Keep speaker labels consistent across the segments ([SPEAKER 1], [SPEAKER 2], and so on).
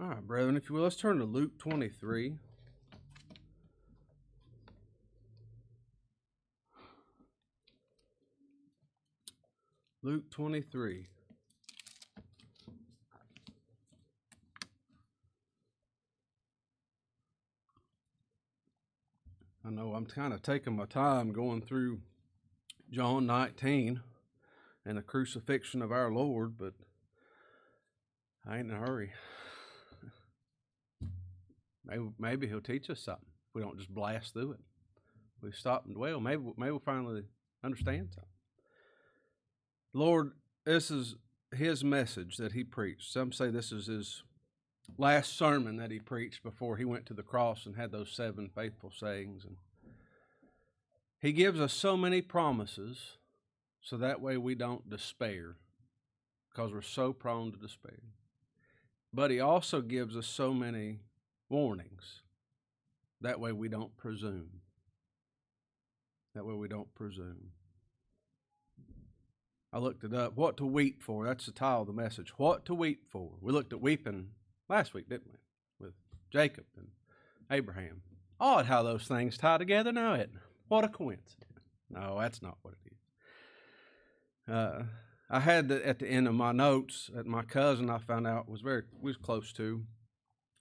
[SPEAKER 1] All right, brethren, if you will, let's turn to Luke 23. Luke 23. I know I'm kind of taking my time going through John 19 and the crucifixion of our Lord, but I ain't in a hurry. Maybe, maybe he'll teach us something. If we don't just blast through it. We stop and dwell. Maybe, maybe we'll finally understand something. Lord, this is his message that he preached. Some say this is his last sermon that he preached before he went to the cross and had those seven faithful sayings. And he gives us so many promises so that way we don't despair because we're so prone to despair. But he also gives us so many warnings. That way we don't presume. That way we don't presume. I looked it up. What to weep for. That's the title of the message. What to weep for. We looked at weeping last week, didn't we? With Jacob and Abraham. Odd how those things tie together now, it? What a coincidence. No, that's not what it is. Uh, I had the, at the end of my notes that my cousin I found out was very was close to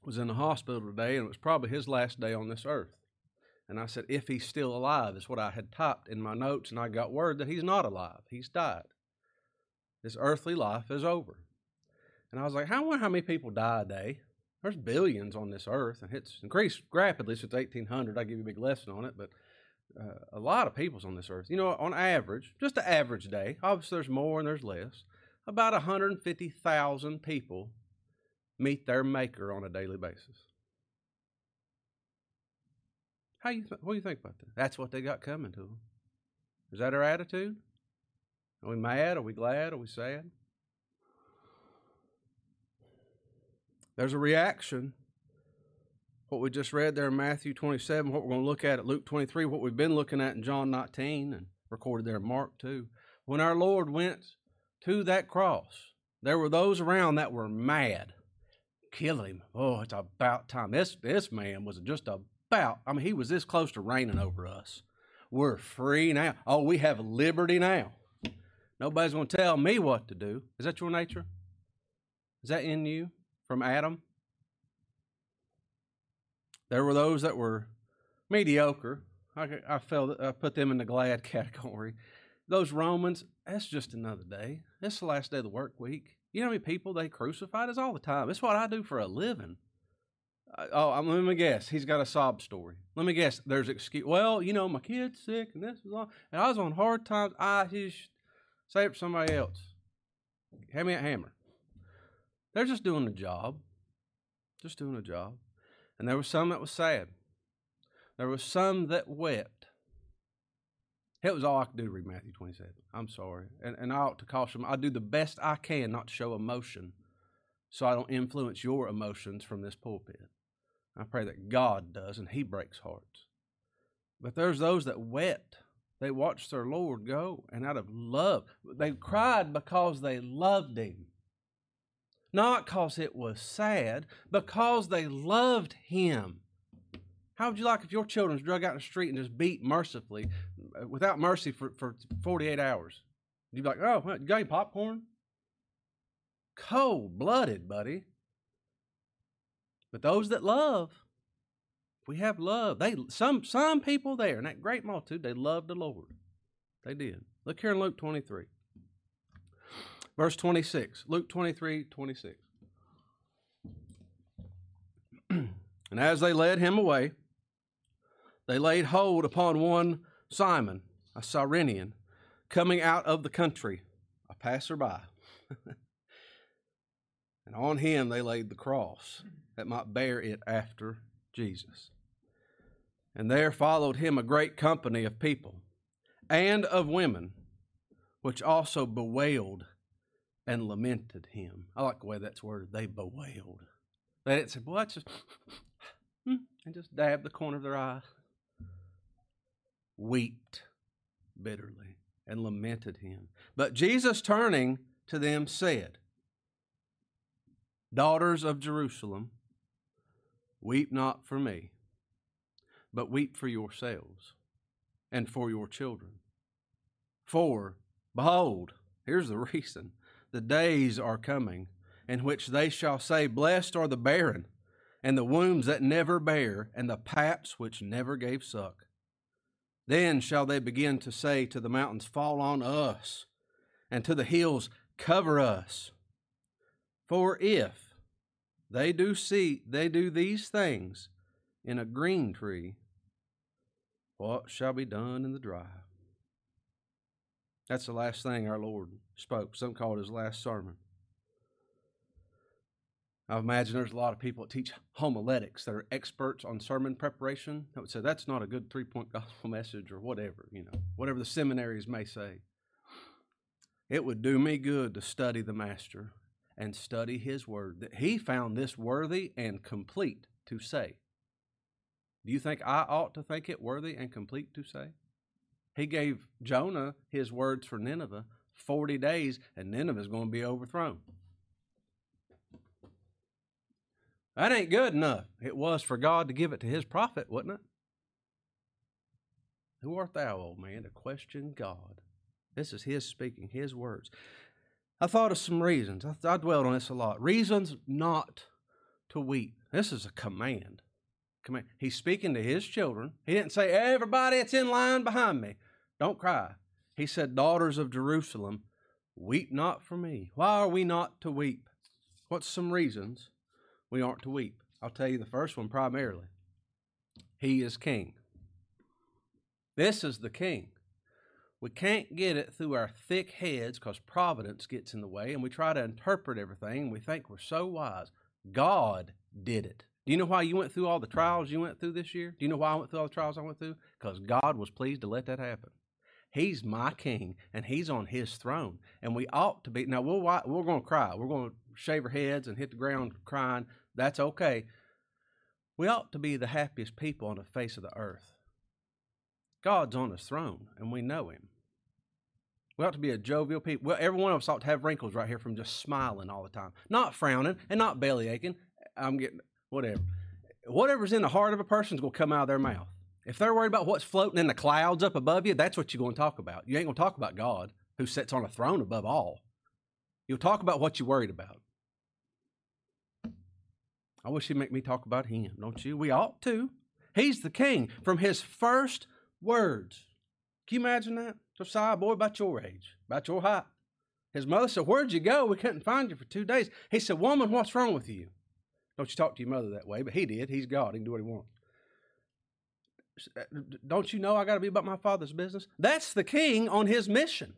[SPEAKER 1] was in the hospital today, and it was probably his last day on this earth. And I said, if he's still alive, is what I had typed in my notes, and I got word that he's not alive. He's died. This earthly life is over. And I was like, how wonder how many people die a day? There's billions on this earth, and it's increased rapidly since 1800. I give you a big lesson on it, but uh, a lot of people's on this earth. You know, on average, just an average day, obviously there's more and there's less, about 150,000 people meet their maker on a daily basis. How you th- what do you think about that? That's what they got coming to them. Is that our attitude? Are we mad? Are we glad? Are we sad? There's a reaction what we just read there in Matthew 27, what we're going to look at at Luke 23, what we've been looking at in John 19 and recorded there in Mark 2. When our Lord went to that cross, there were those around that were mad. Kill him. Oh, it's about time. This this man was just about, I mean, he was this close to reigning over us. We're free now. Oh, we have liberty now. Nobody's going to tell me what to do. Is that your nature? Is that in you from Adam? There were those that were mediocre. I, I felt I put them in the glad category. Those Romans, that's just another day. That's the last day of the work week. You know how many people they crucified? us all the time. It's what I do for a living. oh, I'm, let me guess. He's got a sob story. Let me guess. There's excuse. Well, you know, my kid's sick, and this is all. And I was on hard times. I just say it for somebody else. Hand me a hammer. They're just doing a job. Just doing a job. And there was some that was sad. There was some that wept. It was all I could do to read Matthew 27. I'm sorry. And, and I ought to caution, I do the best I can not to show emotion so I don't influence your emotions from this pulpit. I pray that God does, and He breaks hearts. But there's those that wept. They watched their Lord go, and out of love, they cried because they loved Him. Not because it was sad, because they loved him. How would you like if your children's drug out in the street and just beat mercifully, without mercy for, for 48 hours? You'd be like, oh, what, you got any popcorn? Cold blooded, buddy. But those that love, we have love. They some some people there in that great multitude, they loved the Lord. They did. Look here in Luke 23. Verse 26, Luke 23, 26. and as they led him away, they laid hold upon one Simon, a Cyrenian, coming out of the country, a passerby. and on him they laid the cross that might bear it after Jesus. And there followed him a great company of people and of women, which also bewailed and lamented him. I like the way that's worded. They bewailed. They didn't say, "Well, just," hmm, and just dab the corner of their eye. Wept bitterly and lamented him. But Jesus, turning to them, said, Daughters of Jerusalem, weep not for me, but weep for yourselves and for your children. For, behold, here's the reason the days are coming in which they shall say, Blessed are the barren, and the wombs that never bare, and the paps which never gave suck. Then shall they begin to say to the mountains, Fall on us, and to the hills, Cover us. For if they do see they do these things in a green tree, what shall be done in the dry? That's the last thing our Lord spoke. Some call it his last sermon. I imagine there's a lot of people that teach homiletics that are experts on sermon preparation that would say that's not a good three point gospel message or whatever, you know, whatever the seminaries may say. It would do me good to study the Master and study His Word, that He found this worthy and complete to say. Do you think I ought to think it worthy and complete to say? He gave Jonah his words for Nineveh 40 days, and Nineveh is going to be overthrown. That ain't good enough. It was for God to give it to his prophet, wasn't it? Who art thou, old man, to question God? This is his speaking, his words. I thought of some reasons. I, I dwelled on this a lot. Reasons not to weep. This is a command. Command. He's speaking to his children. He didn't say, Everybody that's in line behind me, don't cry. He said, Daughters of Jerusalem, weep not for me. Why are we not to weep? What's some reasons we aren't to weep? I'll tell you the first one primarily. He is king. This is the king. We can't get it through our thick heads because providence gets in the way and we try to interpret everything and we think we're so wise. God did it. Do you know why you went through all the trials you went through this year? Do you know why I went through all the trials I went through? Because God was pleased to let that happen. He's my king and he's on his throne. And we ought to be. Now, we'll, we're going to cry. We're going to shave our heads and hit the ground crying. That's okay. We ought to be the happiest people on the face of the earth. God's on his throne and we know him. We ought to be a jovial people. Well, every one of us ought to have wrinkles right here from just smiling all the time, not frowning and not belly aching. I'm getting whatever. Whatever's in the heart of a person is going to come out of their mouth. If they're worried about what's floating in the clouds up above you, that's what you're going to talk about. You ain't going to talk about God, who sits on a throne above all. You'll talk about what you're worried about. I wish he'd make me talk about him, don't you? We ought to. He's the king from his first words. Can you imagine that? Josiah, boy, about your age, about your height. His mother said, Where'd you go? We couldn't find you for two days. He said, Woman, what's wrong with you? Don't you talk to your mother that way, but he did. He's God. He can do what he wants. Uh, don't you know I got to be about my father's business? That's the king on his mission.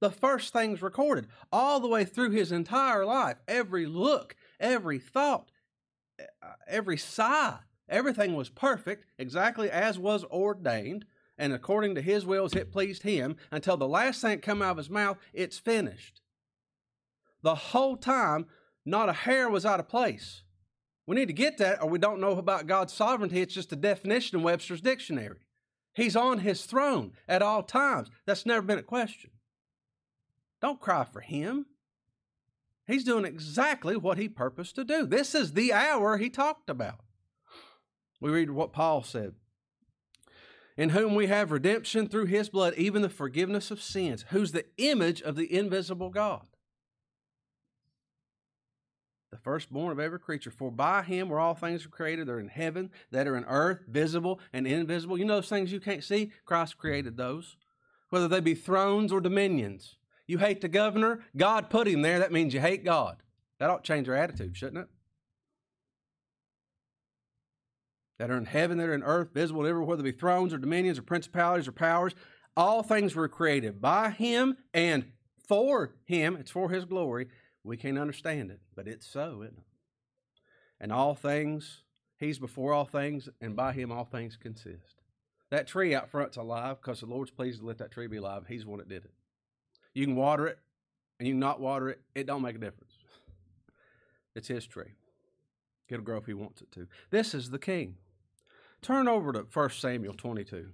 [SPEAKER 1] The first things recorded all the way through his entire life, every look, every thought, every sigh, everything was perfect, exactly as was ordained and according to his wills it pleased him until the last thing come out of his mouth it's finished. The whole time not a hair was out of place. We need to get that or we don't know about god's sovereignty. It's just a definition in webster's dictionary. He's on his throne at all times. That's never been a question. Don't cry for him he's doing exactly what he purposed to do this is the hour he talked about we read what paul said in whom we have redemption through his blood, even the forgiveness of sins, who's the image of the invisible God. The firstborn of every creature. For by him were all things created that are in heaven, that are in earth, visible and invisible. You know those things you can't see? Christ created those. Whether they be thrones or dominions. You hate the governor, God put him there. That means you hate God. That ought to change our attitude, shouldn't it? that are in heaven, that are in earth, visible everywhere, whether it be thrones or dominions or principalities or powers. All things were created by him and for him. It's for his glory. We can't understand it, but it's so, isn't it? And all things, he's before all things, and by him all things consist. That tree out front's alive because the Lord's pleased to let that tree be alive. He's the one that did it. You can water it and you can not water it. It don't make a difference. It's his tree. It'll grow if he wants it to. This is the king. Turn over to 1 Samuel 22.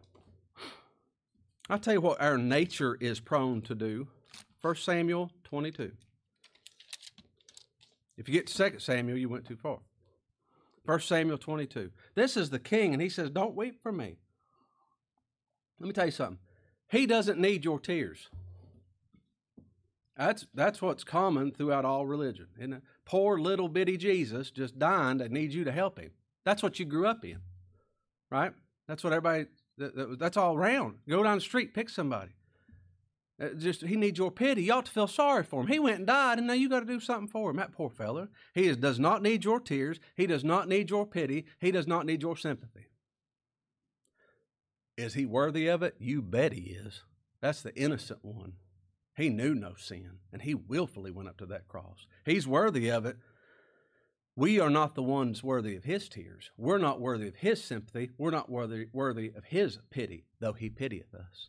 [SPEAKER 1] I'll tell you what our nature is prone to do. 1 Samuel 22. If you get to 2 Samuel, you went too far. 1 Samuel 22. This is the king, and he says, Don't weep for me. Let me tell you something. He doesn't need your tears. That's, that's what's common throughout all religion. Isn't? Poor little bitty Jesus just dying and needs you to help him. That's what you grew up in, right? That's what everybody, that, that's all around. Go down the street, pick somebody. Uh, just he needs your pity. You ought to feel sorry for him. He went and died, and now you got to do something for him. That poor feller. He is, does not need your tears. He does not need your pity. He does not need your sympathy. Is he worthy of it? You bet he is. That's the innocent one. He knew no sin, and he willfully went up to that cross. He's worthy of it. We are not the ones worthy of his tears. We're not worthy of his sympathy. We're not worthy, worthy of his pity, though he pitieth us,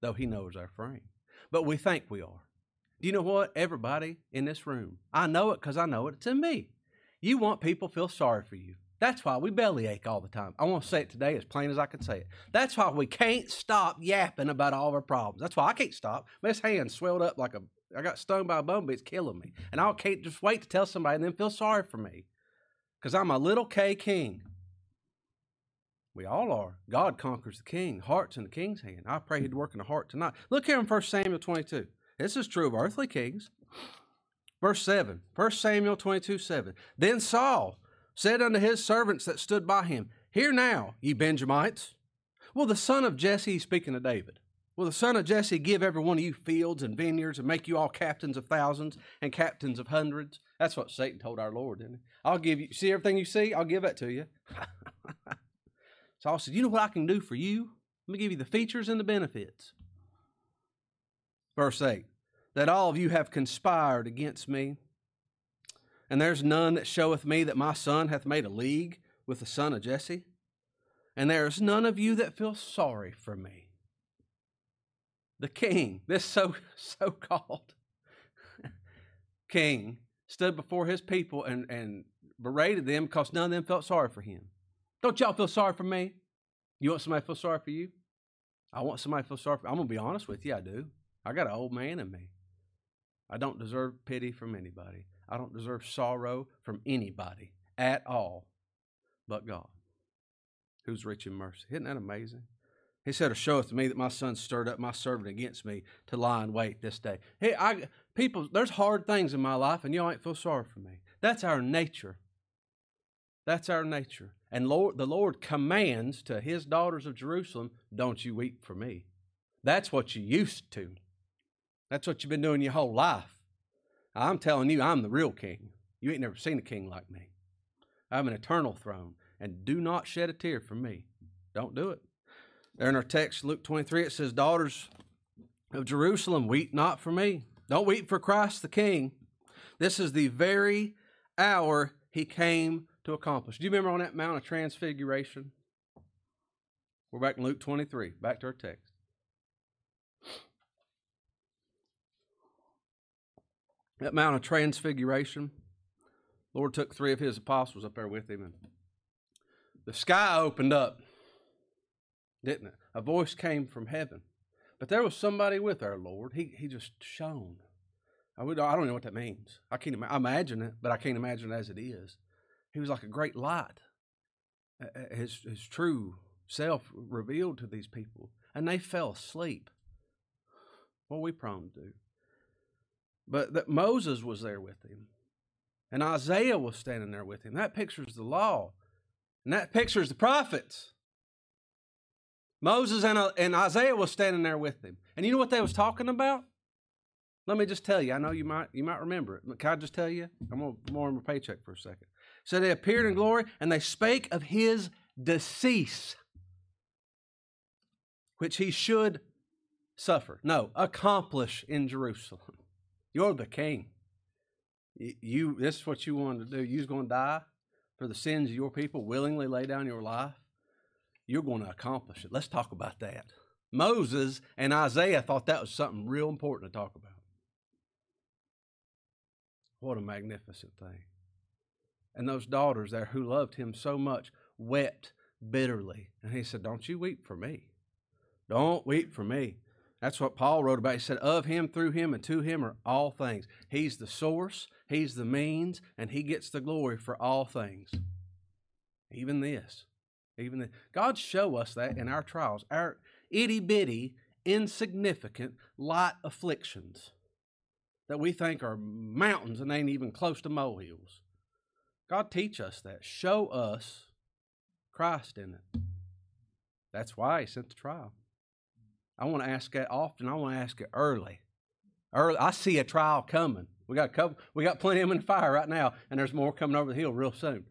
[SPEAKER 1] though he knows our frame but we think we are. Do you know what? Everybody in this room, I know it because I know it. It's in me. You want people feel sorry for you. That's why we bellyache all the time. I want to say it today as plain as I can say it. That's why we can't stop yapping about all of our problems. That's why I can't stop. My hand swelled up like a. I got stung by a bumblebee. It's killing me, and I can't just wait to tell somebody and then feel sorry for me, because I'm a little K king. We all are. God conquers the king. Heart's in the king's hand. I pray he'd work in the heart tonight. Look here in 1 Samuel 22. This is true of earthly kings. Verse 7. 1 Samuel 22 7. Then Saul said unto his servants that stood by him, Hear now, ye Benjamites. Will the son of Jesse, speaking to David, will the son of Jesse give every one of you fields and vineyards and make you all captains of thousands and captains of hundreds? That's what Satan told our Lord, didn't he? I'll give you, see everything you see? I'll give that to you. Saul said, You know what I can do for you? Let me give you the features and the benefits. Verse 8 That all of you have conspired against me, and there's none that showeth me that my son hath made a league with the son of Jesse, and there is none of you that feel sorry for me. The king, this so so called king, stood before his people and, and berated them because none of them felt sorry for him. Don't y'all feel sorry for me? You want somebody to feel sorry for you? I want somebody to feel sorry for I'm to be honest with you, I do. I got an old man in me. I don't deserve pity from anybody. I don't deserve sorrow from anybody at all but God, who's rich in mercy. Isn't that amazing? He said, "It showeth me that my son stirred up my servant against me to lie in wait this day." Hey, I people, there's hard things in my life, and y'all ain't feel sorry for me. That's our nature. That's our nature. And Lord, the Lord commands to his daughters of Jerusalem, Don't you weep for me. That's what you used to. That's what you've been doing your whole life. I'm telling you, I'm the real king. You ain't never seen a king like me. I have an eternal throne, and do not shed a tear for me. Don't do it. There in our text, Luke 23, it says, Daughters of Jerusalem, weep not for me. Don't weep for Christ the King. This is the very hour he came to accomplish. Do you remember on that Mount of Transfiguration? We're back in Luke 23, back to our text. That Mount of Transfiguration, Lord took three of his apostles up there with him, and the sky opened up, didn't it? A voice came from heaven. But there was somebody with our Lord. He, he just shone. I, would, I don't know what that means. I can't imagine it, but I can't imagine it as it is. He was like a great light. His, his true self revealed to these people, and they fell asleep. What we prone to do. But that Moses was there with him, and Isaiah was standing there with him. That pictures the law, and that pictures the prophets. Moses and, uh, and Isaiah was standing there with him. And you know what they was talking about? Let me just tell you. I know you might you might remember it. Can I just tell you? I'm gonna more on my paycheck for a second. So they appeared in glory, and they spake of his decease, which he should suffer. No, accomplish in Jerusalem. You're the king. You this is what you wanted to do. You're going to die for the sins of your people, willingly lay down your life. You're going to accomplish it. Let's talk about that. Moses and Isaiah thought that was something real important to talk about. What a magnificent thing. And those daughters there who loved him so much wept bitterly. And he said, Don't you weep for me. Don't weep for me. That's what Paul wrote about. He said, Of him, through him, and to him are all things. He's the source, he's the means, and he gets the glory for all things. Even this. Even this. God show us that in our trials, our itty bitty, insignificant, light afflictions that we think are mountains and ain't even close to molehills. God teach us that. Show us Christ in it. That's why he sent the trial. I want to ask that often. I want to ask it early. Early. I see a trial coming. We got a couple. We got plenty of them in the fire right now, and there's more coming over the hill real soon.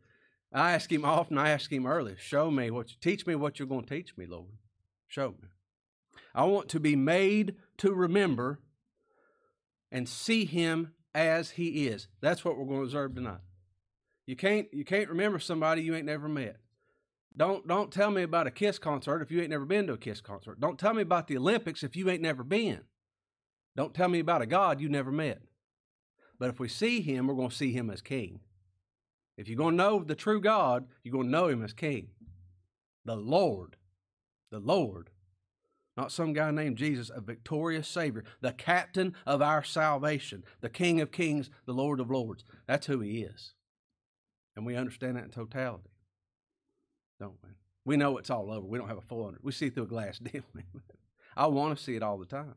[SPEAKER 1] I ask him often. I ask him early. Show me what. You, teach me what you're going to teach me, Lord. Show me. I want to be made to remember and see Him as He is. That's what we're going to observe tonight. You can't you can't remember somebody you ain't never met. Don't don't tell me about a Kiss concert if you ain't never been to a Kiss concert. Don't tell me about the Olympics if you ain't never been. Don't tell me about a God you never met. But if we see him, we're going to see him as king. If you're going to know the true God, you're going to know him as king. The Lord. The Lord. Not some guy named Jesus, a victorious Savior, the captain of our salvation, the King of kings, the Lord of lords. That's who he is. And we understand that in totality don't we? We know it's all over. We don't have a full under. We see through a glass dimly. I want to see it all the time.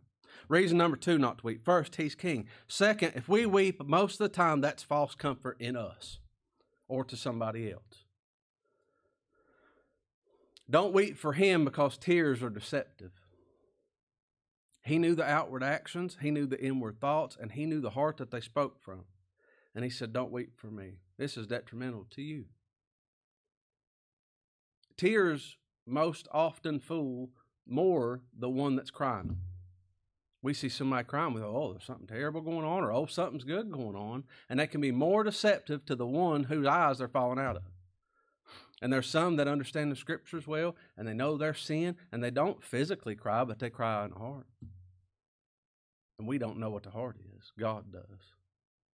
[SPEAKER 1] Reason number two not to weep. First, he's king. Second, if we weep, most of the time that's false comfort in us or to somebody else. Don't weep for him because tears are deceptive. He knew the outward actions, he knew the inward thoughts, and he knew the heart that they spoke from. And he said, Don't weep for me. This is detrimental to you. Tears most often fool more the one that's crying. We see somebody crying, go, oh, there's something terrible going on, or oh, something's good going on. And that can be more deceptive to the one whose eyes they're falling out of. And there's some that understand the scriptures well, and they know their sin, and they don't physically cry, but they cry in the heart. And we don't know what the heart is. God does.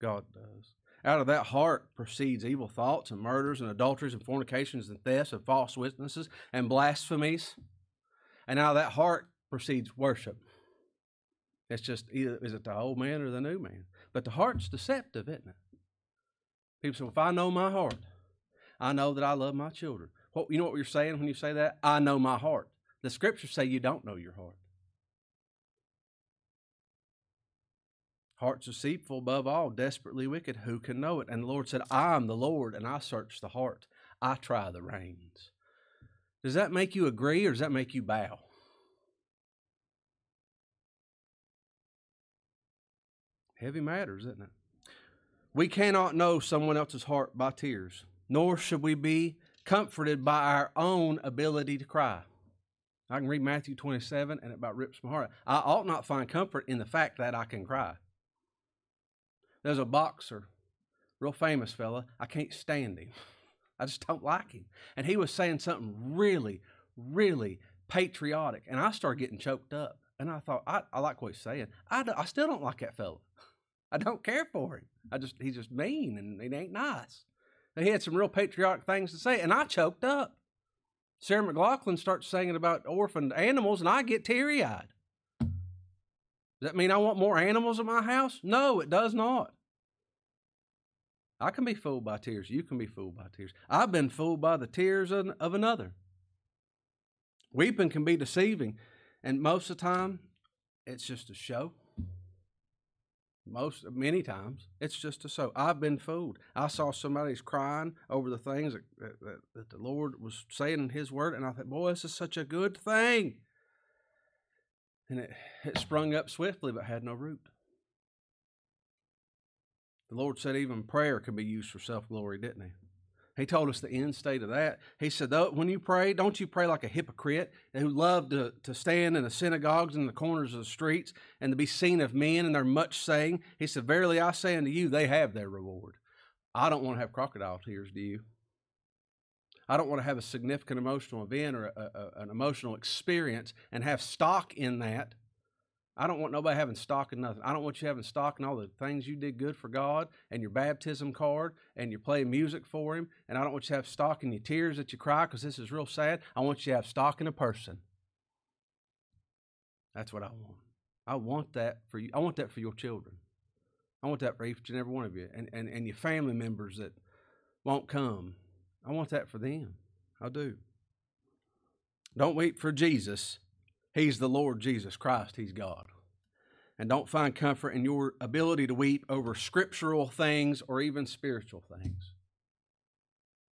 [SPEAKER 1] God does. Out of that heart proceeds evil thoughts and murders and adulteries and fornications and thefts and false witnesses and blasphemies. And out of that heart proceeds worship. It's just either is it the old man or the new man? But the heart's deceptive, isn't it? People say, well, if I know my heart, I know that I love my children. What you know what you're saying when you say that? I know my heart. The scriptures say you don't know your heart. Hearts deceitful above all, desperately wicked. Who can know it? And the Lord said, I am the Lord, and I search the heart. I try the reins. Does that make you agree, or does that make you bow? Heavy matters, isn't it? We cannot know someone else's heart by tears, nor should we be comforted by our own ability to cry. I can read Matthew 27 and it about rips my heart. I ought not find comfort in the fact that I can cry. There's a boxer, real famous fella. I can't stand him. I just don't like him. And he was saying something really, really patriotic. And I started getting choked up. And I thought, I, I like what he's saying. I, I still don't like that fella. I don't care for him. I just he's just mean and he ain't nice. And he had some real patriotic things to say, and I choked up. Sarah McLachlan starts singing about orphaned animals, and I get teary eyed. Does that mean I want more animals in my house? No, it does not. I can be fooled by tears. You can be fooled by tears. I've been fooled by the tears of, another. Weeping can be deceiving, and most of the time, it's just a show. Most many times, it's just a show. I've been fooled. I saw somebody's crying over the things that, that, that the Lord was saying in His Word, and I thought, boy, this is such a good thing and it, it sprung up swiftly but had no root. The Lord said even prayer can be used for self glory, didn't He? He told us the end state of that. He said, though when you pray, don't you pray like a hypocrite who love to, to stand in the synagogues and the corners of the streets and to be seen of men and they're much saying. He said, Verily I say unto you, they have their reward. I don't want to have crocodile tears, do you? I don't want to have a significant emotional event or a, a, an emotional experience and have stock in that. I don't want nobody having stock in nothing. I don't want you having stock in all the things you did good for God and your baptism card and you're playing music for Him. And I don't want you to have stock in your tears that you cry because this is real sad. I want you to have stock in a person. That's what I want. I want that for you. I want that for your children. I want that for each and every one of you and, and, and your family members that won't come. I want that for them. I do. Don't weep for Jesus. He's the Lord Jesus Christ. He's God. And don't find comfort in your ability to weep over scriptural things or even spiritual things.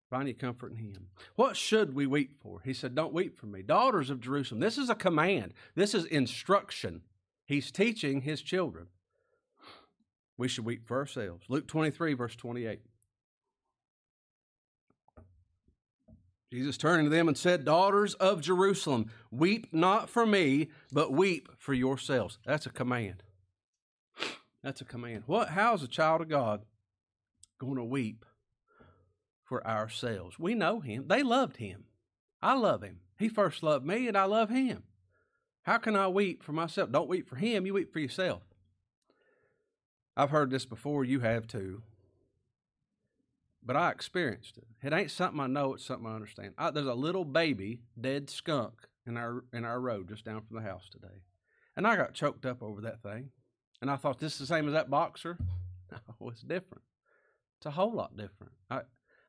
[SPEAKER 1] Find your comfort in Him. What should we weep for? He said, Don't weep for me. Daughters of Jerusalem. This is a command, this is instruction. He's teaching His children. We should weep for ourselves. Luke 23, verse 28. Jesus turned to them and said, Daughters of Jerusalem, weep not for me, but weep for yourselves. That's a command. That's a command. What how's a child of God going to weep for ourselves? We know him. They loved him. I love him. He first loved me and I love him. How can I weep for myself? Don't weep for him, you weep for yourself. I've heard this before, you have too but I experienced it. It ain't something I know; it's something I understand. I, there's a little baby dead skunk in our in our road just down from the house today, and I got choked up over that thing. And I thought this is the same as that boxer. No, it's different. It's a whole lot different. I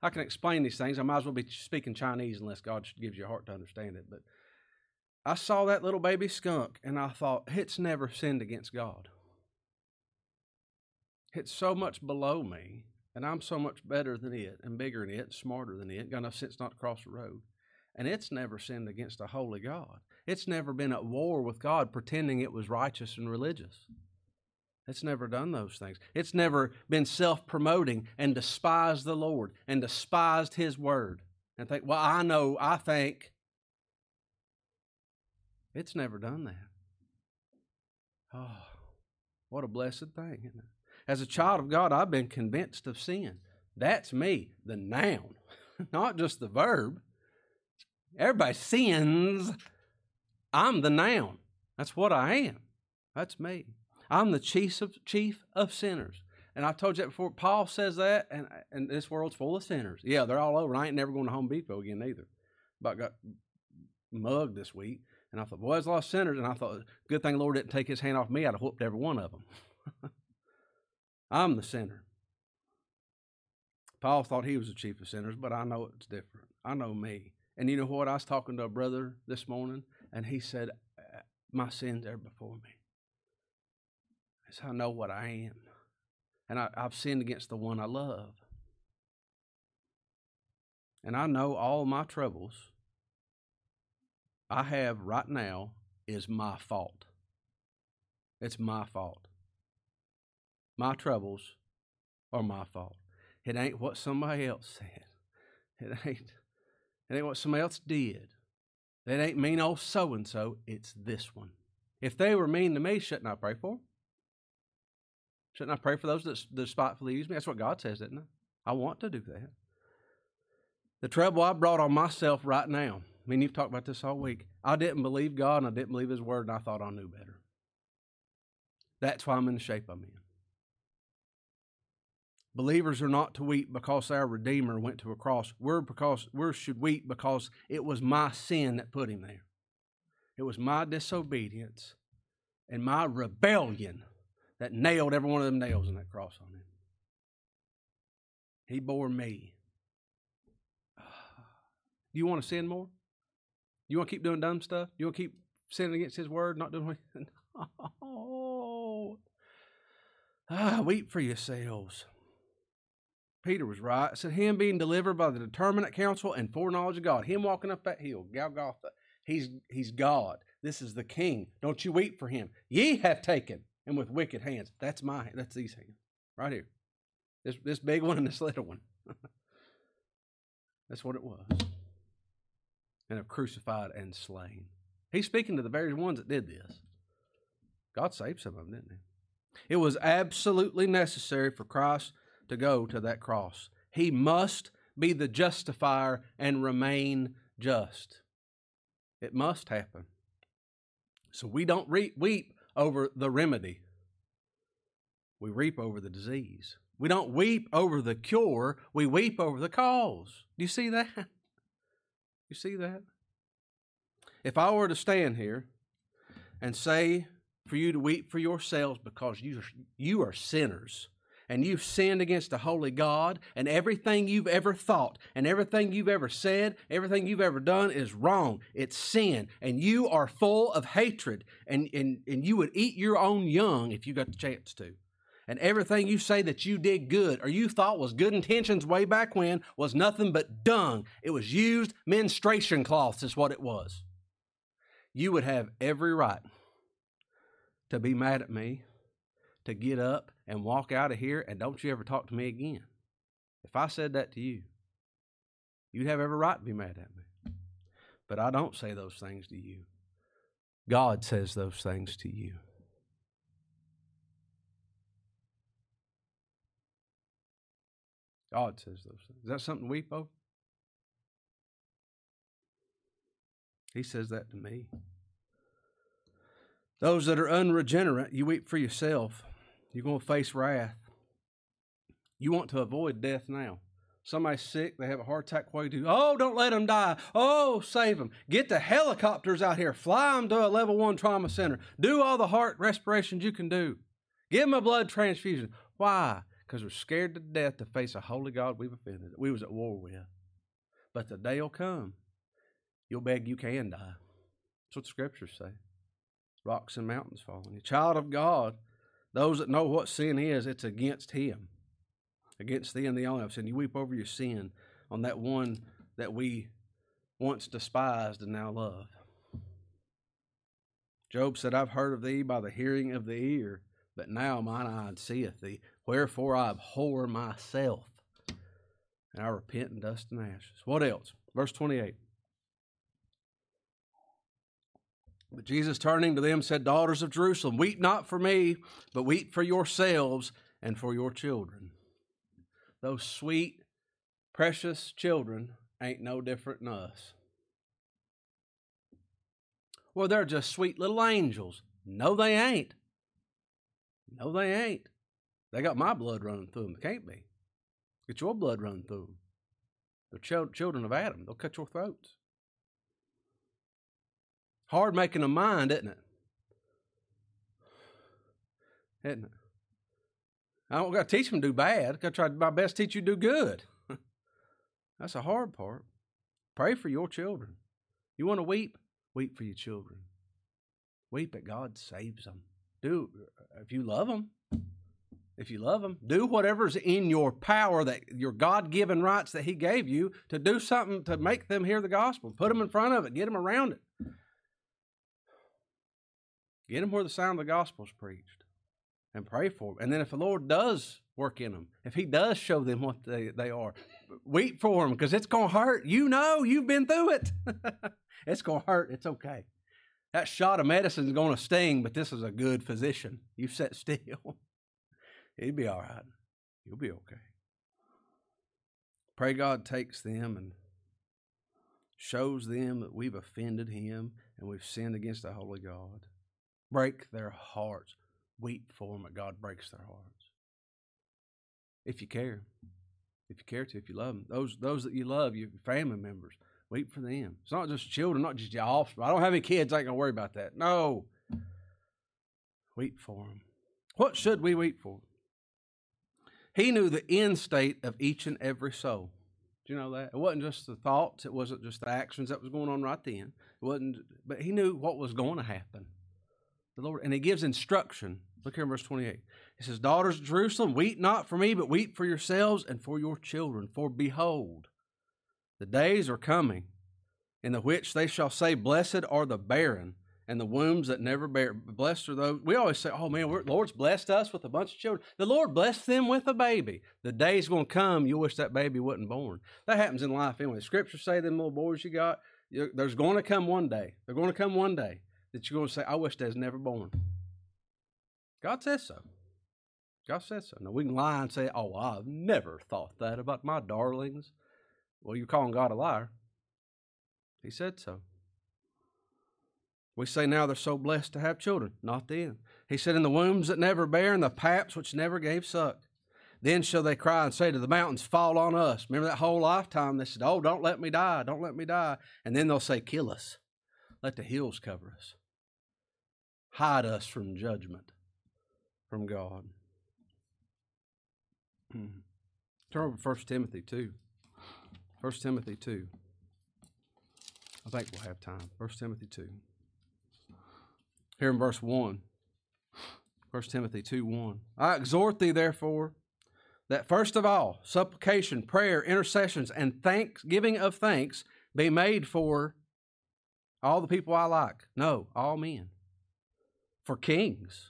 [SPEAKER 1] I can explain these things. I might as well be speaking Chinese unless God gives you a heart to understand it. But I saw that little baby skunk, and I thought it's never sinned against God. It's so much below me and I'm so much better than it and bigger than it, smarter than it, got enough sense not to cross the road. And it's never sinned against a holy God. It's never been at war with God pretending it was righteous and religious. It's never done those things. It's never been self promoting and despised the Lord and despised His word and think, well, I know, I think. It's never done that. Oh, what a blessed thing, isn't it? As a child of God, I've been convinced of sin. That's me, the noun, not just the verb. Everybody sins. I'm the noun. That's what I am. That's me. I'm the chief of, chief of sinners. And I told you that before. Paul says that, and, and this world's full of sinners. Yeah, they're all over. I ain't never going to Home Depot again either. But got mugged this week. And I thought, boy, there's a lot of sinners. And I thought, good thing the Lord didn't take his hand off me. I'd have whooped every one of them. I'm the sinner. Paul thought he was the chief of sinners, but I know it's different. I know me. And you know what? I was talking to a brother this morning, and he said, uh, My sins are before me. I said, I know what I am. And I, I've sinned against the one I love. And I know all my troubles I have right now is my fault. It's my fault. My troubles are my fault. It ain't what somebody else said. It ain't, it ain't what somebody else did. It ain't mean old so and so. It's this one. If they were mean to me, shouldn't I pray for them? Shouldn't I pray for those that despitefully use me? That's what God says, isn't it? I want to do that. The trouble I brought on myself right now. I mean, you've talked about this all week. I didn't believe God and I didn't believe His word, and I thought I knew better. That's why I'm in the shape I'm in. Believers are not to weep because our Redeemer went to a cross. We're because we should weep because it was my sin that put him there. It was my disobedience and my rebellion that nailed every one of them nails in that cross on him. He bore me. Do you want to sin more? You want to keep doing dumb stuff? You want to keep sinning against His word, not doing anything? Oh, ah, weep for yourselves. Peter was right. It said, Him being delivered by the determinate counsel and foreknowledge of God. Him walking up that hill, Golgotha. He's, he's God. This is the King. Don't you weep for him. Ye have taken him with wicked hands. That's my that's these hands. Right here. This this big one and this little one. that's what it was. And have crucified and slain. He's speaking to the very ones that did this. God saved some of them, didn't he? It was absolutely necessary for Christ to go to that cross. He must be the justifier and remain just. It must happen. So we don't re- weep over the remedy, we reap over the disease. We don't weep over the cure, we weep over the cause. Do you see that? You see that? If I were to stand here and say for you to weep for yourselves because you, you are sinners and you've sinned against the holy God, and everything you've ever thought, and everything you've ever said, everything you've ever done is wrong. It's sin, and you are full of hatred, and, and, and you would eat your own young if you got the chance to. And everything you say that you did good or you thought was good intentions way back when was nothing but dung. It was used menstruation cloths, is what it was. You would have every right to be mad at me to get up and walk out of here and don't you ever talk to me again. If I said that to you, you'd have every right to be mad at me. But I don't say those things to you. God says those things to you. God says those things. Is that something to weep over? He says that to me. Those that are unregenerate, you weep for yourself. You're going to face wrath. You want to avoid death now. Somebody's sick, they have a heart attack. What do you do? Oh, don't let them die. Oh, save them. Get the helicopters out here. Fly them to a level one trauma center. Do all the heart respirations you can do. Give them a blood transfusion. Why? Because we're scared to death to face a holy God we've offended, we was at war with. But the day will come, you'll beg you can die. That's what the scriptures say. Rocks and mountains falling. A child of God those that know what sin is, it's against Him, against thee and the only. I've said, you weep over your sin on that one that we once despised and now love. Job said, I've heard of thee by the hearing of the ear, but now mine eye seeth thee. Wherefore I abhor myself, and I repent in dust and ashes. What else? Verse 28. But Jesus, turning to them, said, Daughters of Jerusalem, weep not for me, but weep for yourselves and for your children. Those sweet, precious children ain't no different than us. Well, they're just sweet little angels. No, they ain't. No, they ain't. They got my blood running through them. They can't be. Get your blood running through them. They're children of Adam. They'll cut your throats. Hard making a mind, isn't it? Isn't it? I don't got to teach them to do bad. I got to try my best to teach you to do good. That's a hard part. Pray for your children. You want to weep? Weep for your children. Weep that God saves them. Do uh, if you love them. If you love them, do whatever's in your power that your God-given rights that He gave you to do something to make them hear the gospel. Put them in front of it. Get them around it. Get them where the sound of the gospel is preached and pray for them. And then if the Lord does work in them, if He does show them what they, they are, weep for them because it's going to hurt. You know, you've been through it. it's going to hurt. It's okay. That shot of medicine is going to sting, but this is a good physician. You sit still. He'd be all right. You'll be okay. Pray God takes them and shows them that we've offended Him and we've sinned against the Holy God break their hearts. Weep for them, but God breaks their hearts. If you care, if you care to, if you love them, those those that you love, your family members, weep for them. It's not just children, not just your offspring. I don't have any kids. I ain't gonna worry about that. No, weep for them. What should we weep for? He knew the end state of each and every soul. Do you know that? It wasn't just the thoughts, it wasn't just the actions that was going on right then. It wasn't but he knew what was going to happen. The Lord, and he gives instruction. Look here in verse 28. He says, Daughters of Jerusalem, weep not for me, but weep for yourselves and for your children. For behold, the days are coming in the which they shall say, Blessed are the barren and the wombs that never bear. Blessed are those. We always say, Oh man, the Lord's blessed us with a bunch of children. The Lord blessed them with a baby. The day's going to come, you wish that baby wasn't born. That happens in life anyway. Scripture say, them little boys you got, there's going to come one day. They're going to come one day that you're going to say, I wish they was never born. God says so. God says so. Now we can lie and say, Oh, I've never thought that about my darlings. Well, you're calling God a liar. He said so. We say now they're so blessed to have children. Not then. He said, In the wombs that never bear, and the paps which never gave suck. Then shall they cry and say to the mountains, Fall on us. Remember that whole lifetime they said, Oh, don't let me die, don't let me die. And then they'll say, Kill us. Let the hills cover us. Hide us from judgment from God. Hmm. Turn over 1 Timothy 2. 1 Timothy 2. I think we'll have time. 1 Timothy 2. Here in verse 1. 1 Timothy 2 1. I exhort thee, therefore, that first of all, supplication, prayer, intercessions, and thanksgiving of thanks be made for all the people I like. No, all men. For kings.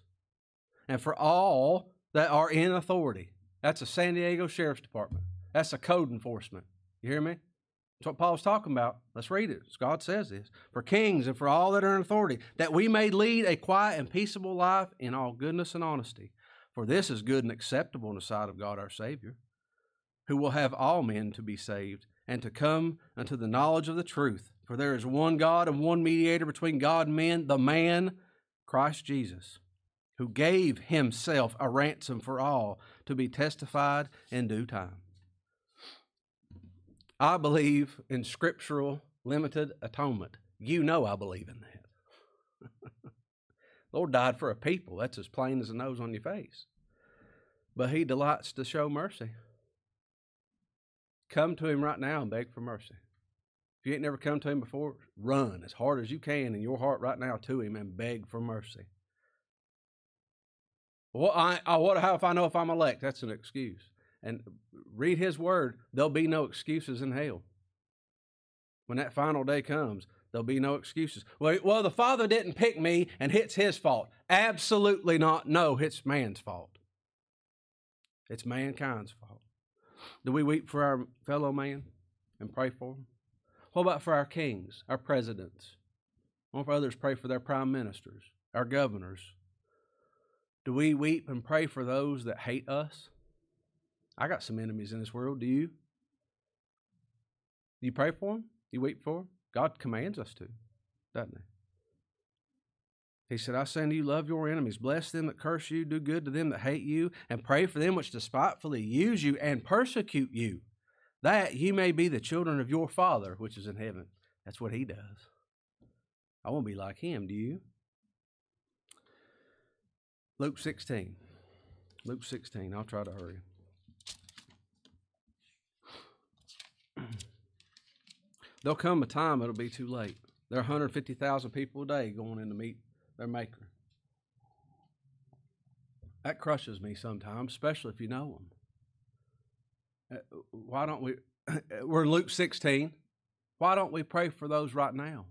[SPEAKER 1] And for all that are in authority. That's a San Diego Sheriff's Department. That's a code enforcement. You hear me? That's what Paul's talking about. Let's read it. God says this For kings and for all that are in authority, that we may lead a quiet and peaceable life in all goodness and honesty. For this is good and acceptable in the sight of God our Savior, who will have all men to be saved and to come unto the knowledge of the truth. For there is one God and one mediator between God and men, the man, Christ Jesus, who gave himself a ransom for all to be testified in due time. I believe in scriptural limited atonement. You know I believe in that. Lord died for a people. That's as plain as the nose on your face. But he delights to show mercy. Come to him right now and beg for mercy. If you ain't never come to him before, run as hard as you can in your heart right now to him and beg for mercy. What I, I what how if I know if I'm elect? That's an excuse and read his word, there'll be no excuses in hell. When that final day comes, there'll be no excuses. Well, well, the Father didn't pick me and it's his fault. Absolutely not. No, it's man's fault. It's mankind's fault. Do we weep for our fellow man and pray for them? What about for our kings, our presidents? What if others pray for their prime ministers, our governors? Do we weep and pray for those that hate us? I got some enemies in this world. Do you? Do you pray for them? Do You weep for them? God commands us to, doesn't He? He said, I say unto you, love your enemies, bless them that curse you, do good to them that hate you, and pray for them which despitefully use you and persecute you, that you may be the children of your Father which is in heaven. That's what He does. I want to be like Him. Do you? Luke 16. Luke 16. I'll try to hurry. There'll come a time it'll be too late. There are 150,000 people a day going in to meet their Maker. That crushes me sometimes, especially if you know them. Uh, why don't we? We're Luke 16. Why don't we pray for those right now?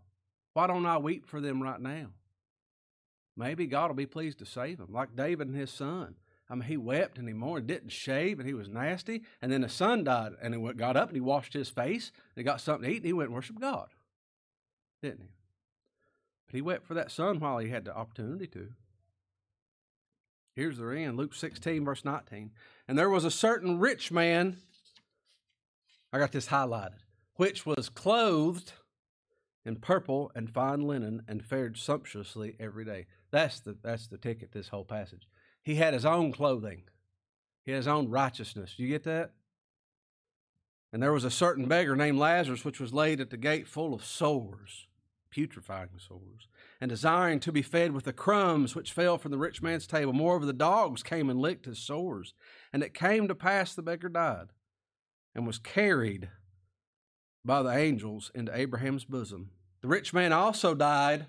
[SPEAKER 1] Why don't I weep for them right now? Maybe God will be pleased to save them, like David and his son. I mean, he wept and he mourned, didn't shave, and he was nasty. And then the son died, and he got up and he washed his face, and he got something to eat, and he went and worshiped God. Didn't he? But he wept for that son while he had the opportunity to. Here's the end Luke 16, verse 19. And there was a certain rich man, I got this highlighted, which was clothed in purple and fine linen and fared sumptuously every day. That's the, that's the ticket, this whole passage. He had his own clothing, he had his own righteousness. Do you get that? And there was a certain beggar named Lazarus, which was laid at the gate full of sores, putrefying sores, and desiring to be fed with the crumbs which fell from the rich man's table. Moreover, the dogs came and licked his sores. And it came to pass the beggar died and was carried by the angels into Abraham's bosom. The rich man also died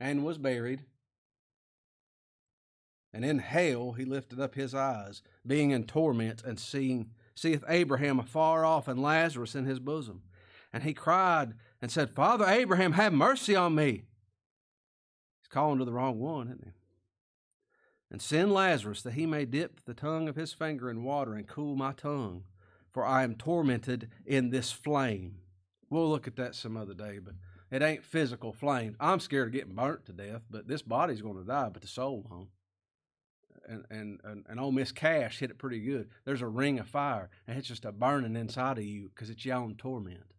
[SPEAKER 1] and was buried. And in hell he lifted up his eyes, being in torment, and seeing seeth Abraham afar off and Lazarus in his bosom. And he cried and said, Father Abraham, have mercy on me. He's calling to the wrong one, isn't he? And send Lazarus that he may dip the tongue of his finger in water and cool my tongue, for I am tormented in this flame. We'll look at that some other day, but it ain't physical flame. I'm scared of getting burnt to death, but this body's going to die, but the soul won't and, and, and, and old Miss Cash hit it pretty good. There's a ring of fire, and it's just a burning inside of you because it's your own torment.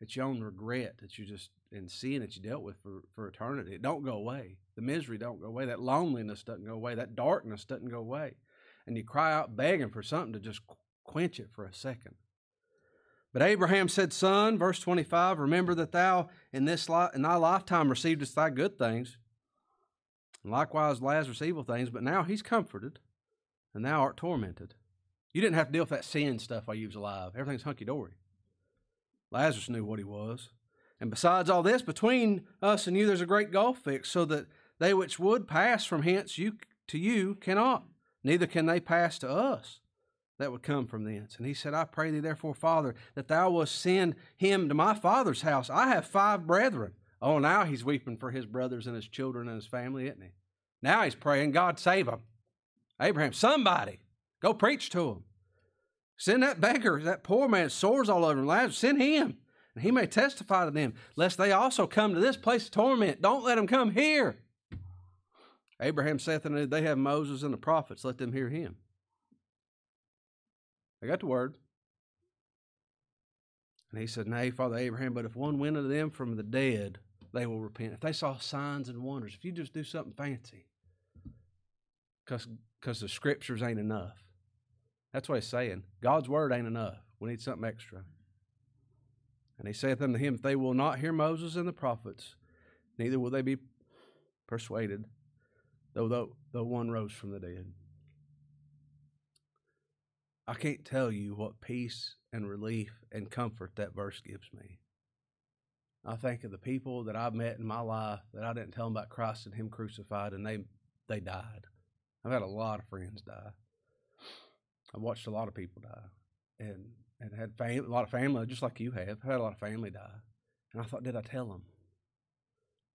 [SPEAKER 1] It's your own regret that you just in sin that you dealt with for, for eternity. It don't go away. The misery don't go away. That loneliness doesn't go away. That darkness doesn't go away. And you cry out begging for something to just quench it for a second. But Abraham said, Son, verse 25, remember that thou in this li- in thy lifetime receivest thy good things, And likewise Lazarus evil things, but now he's comforted, and thou art tormented. You didn't have to deal with that sin stuff while you was alive. Everything's hunky dory. Lazarus knew what he was. And besides all this, between us and you there's a great gulf fixed, so that they which would pass from hence you to you cannot, neither can they pass to us that would come from thence. And he said, I pray thee therefore, Father, that thou wilt send him to my father's house. I have five brethren. Oh, now he's weeping for his brothers and his children and his family, isn't he? Now he's praying, God save him. Abraham, somebody, go preach to him. Send that beggar, that poor man, sores all over him. Lazarus, send him, and he may testify to them, lest they also come to this place of torment. Don't let them come here. Abraham saith unto them, They have Moses and the prophets, let them hear him. They got the word. And he said, Nay, Father Abraham, but if one went unto them from the dead, they will repent. If they saw signs and wonders, if you just do something fancy, because the scriptures ain't enough. That's what he's saying. God's word ain't enough. We need something extra. And he saith unto him, If they will not hear Moses and the prophets, neither will they be persuaded, though, though, though one rose from the dead. I can't tell you what peace and relief and comfort that verse gives me. I think of the people that I've met in my life that I didn't tell them about Christ and Him crucified, and they they died. I've had a lot of friends die. I've watched a lot of people die, and and had fam- a lot of family, just like you have. I've had a lot of family die, and I thought, did I tell them?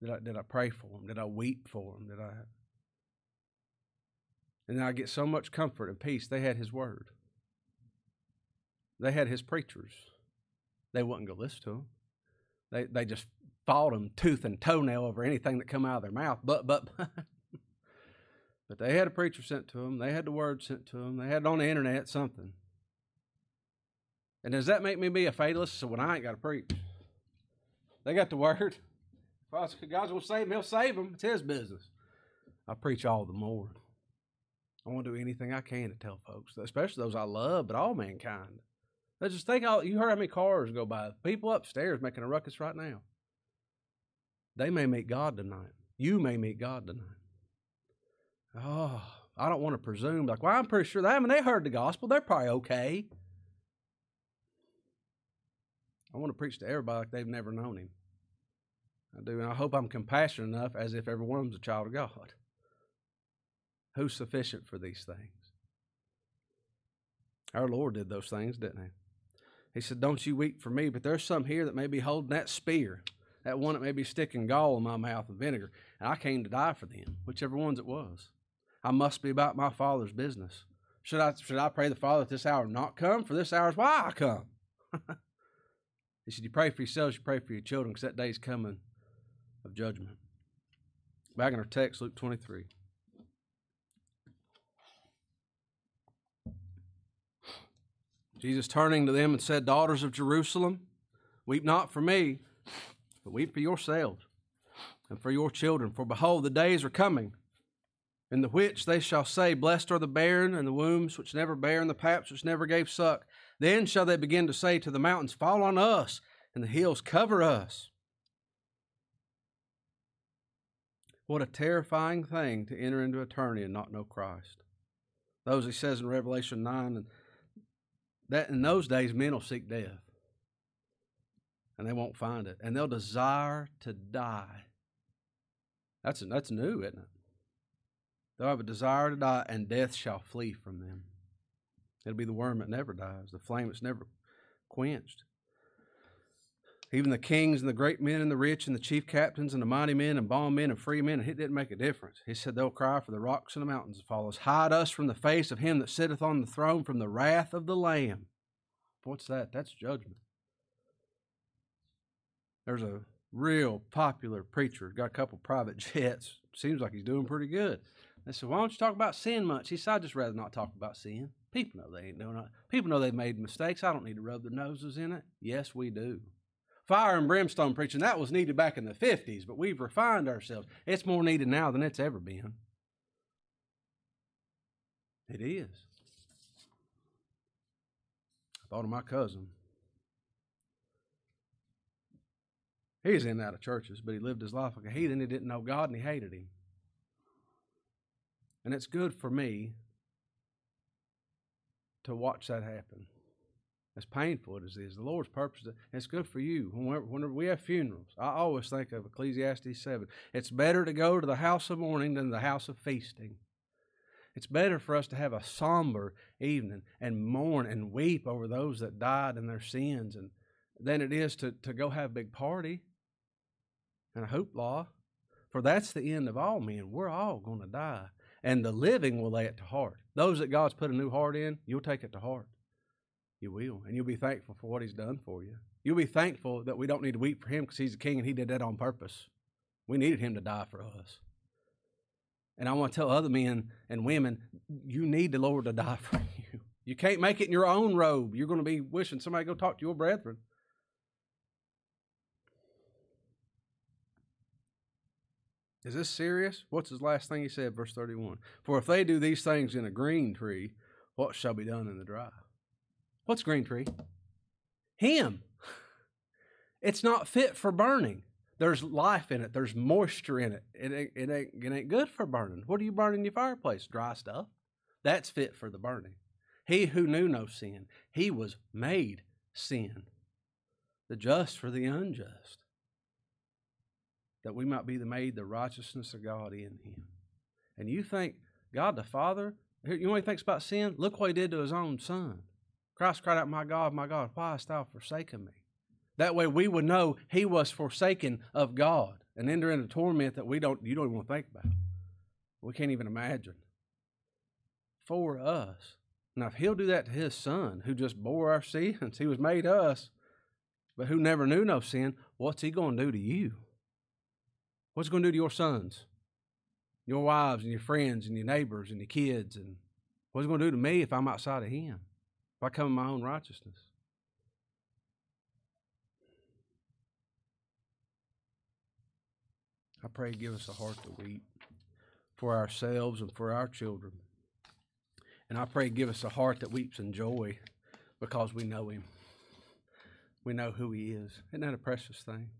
[SPEAKER 1] Did I did I pray for them? Did I weep for them? Did I? And I get so much comfort and peace. They had His word. They had His preachers. They wouldn't go listen to him. They they just fought him tooth and toenail over anything that come out of their mouth. But but But they had a preacher sent to them. They had the word sent to them. They had it on the internet, something. And does that make me be a fatalist? So when I ain't got to preach, they got the word. God's going to save them, He'll save them. It's His business. I preach all the more. I want to do anything I can to tell folks, especially those I love, but all mankind. Let's just think all you heard how many cars go by. People upstairs making a ruckus right now. They may meet God tonight. You may meet God tonight. Oh, I don't want to presume. Like, well, I'm pretty sure that. I mean, they heard the gospel. They're probably okay. I want to preach to everybody like they've never known him. I do, and I hope I'm compassionate enough as if every one of them's a child of God. Who's sufficient for these things? Our Lord did those things, didn't he? He said, Don't you weep for me, but there's some here that may be holding that spear, that one that may be sticking gall in my mouth and vinegar, and I came to die for them, whichever ones it was. I must be about my Father's business. Should I should I pray the Father that this hour not come? For this hour is why I come. he said, You pray for yourselves, you pray for your children, because that day is coming of judgment. Back in our text, Luke 23. Jesus turning to them and said, Daughters of Jerusalem, weep not for me, but weep for yourselves and for your children. For behold, the days are coming in the which they shall say, Blessed are the barren, and the wombs which never bare, and the paps which never gave suck. Then shall they begin to say to the mountains, Fall on us, and the hills cover us. What a terrifying thing to enter into eternity and not know Christ. Those he says in Revelation 9, and that in those days men will seek death. And they won't find it. And they'll desire to die. That's that's new, isn't it? They'll have a desire to die, and death shall flee from them. It'll be the worm that never dies, the flame that's never quenched. Even the kings and the great men and the rich and the chief captains and the mighty men and bondmen and free men, it didn't make a difference. He said they'll cry for the rocks and the mountains to fall us. Hide us from the face of him that sitteth on the throne, from the wrath of the Lamb. What's that? That's judgment. There's a real popular preacher, got a couple private jets. Seems like he's doing pretty good. They said, Why don't you talk about sin much? He said, I'd just rather not talk about sin. People know they ain't doing it. People know they've made mistakes. I don't need to rub their noses in it. Yes, we do. Fire and brimstone preaching, that was needed back in the 50s, but we've refined ourselves. It's more needed now than it's ever been. It is. I thought of my cousin. He's in and out of churches, but he lived his life like a heathen. He didn't know God and he hated him. And it's good for me to watch that happen. As painful as it is, the Lord's purpose, it's good for you. Whenever, whenever we have funerals, I always think of Ecclesiastes 7. It's better to go to the house of mourning than the house of feasting. It's better for us to have a somber evening and mourn and weep over those that died in their sins and than it is to, to go have a big party and a hoopla. For that's the end of all men. We're all going to die. And the living will lay it to heart. Those that God's put a new heart in, you'll take it to heart. You will. And you'll be thankful for what He's done for you. You'll be thankful that we don't need to weep for Him because He's the King and He did that on purpose. We needed Him to die for us. And I want to tell other men and women, you need the Lord to die for you. You can't make it in your own robe. You're going to be wishing somebody go talk to your brethren. Is this serious? What's his last thing he said, verse 31? For if they do these things in a green tree, what shall be done in the dry? What's green tree? Him. It's not fit for burning. There's life in it. There's moisture in it. It ain't, it ain't, it ain't good for burning. What do you burn in your fireplace? Dry stuff. That's fit for the burning. He who knew no sin, he was made sin. The just for the unjust that we might be the made the righteousness of God in him. And you think God the Father, you know what he thinks about sin? Look what he did to his own son. Christ cried out, My God, my God, why hast thou forsaken me? That way we would know he was forsaken of God and enter into torment that we don't you don't even want to think about. We can't even imagine. For us. Now if he'll do that to his son, who just bore our sins, he was made us, but who never knew no sin, what's he going to do to you? What's he going to do to your sons, your wives, and your friends, and your neighbors, and your kids? And what's he going to do to me if I'm outside of Him? If I come in my own righteousness? I pray, give us a heart to weep for ourselves and for our children. And I pray, give us a heart that weeps in joy because we know Him. We know who He is. Isn't that a precious thing?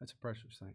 [SPEAKER 1] That's a precious thing.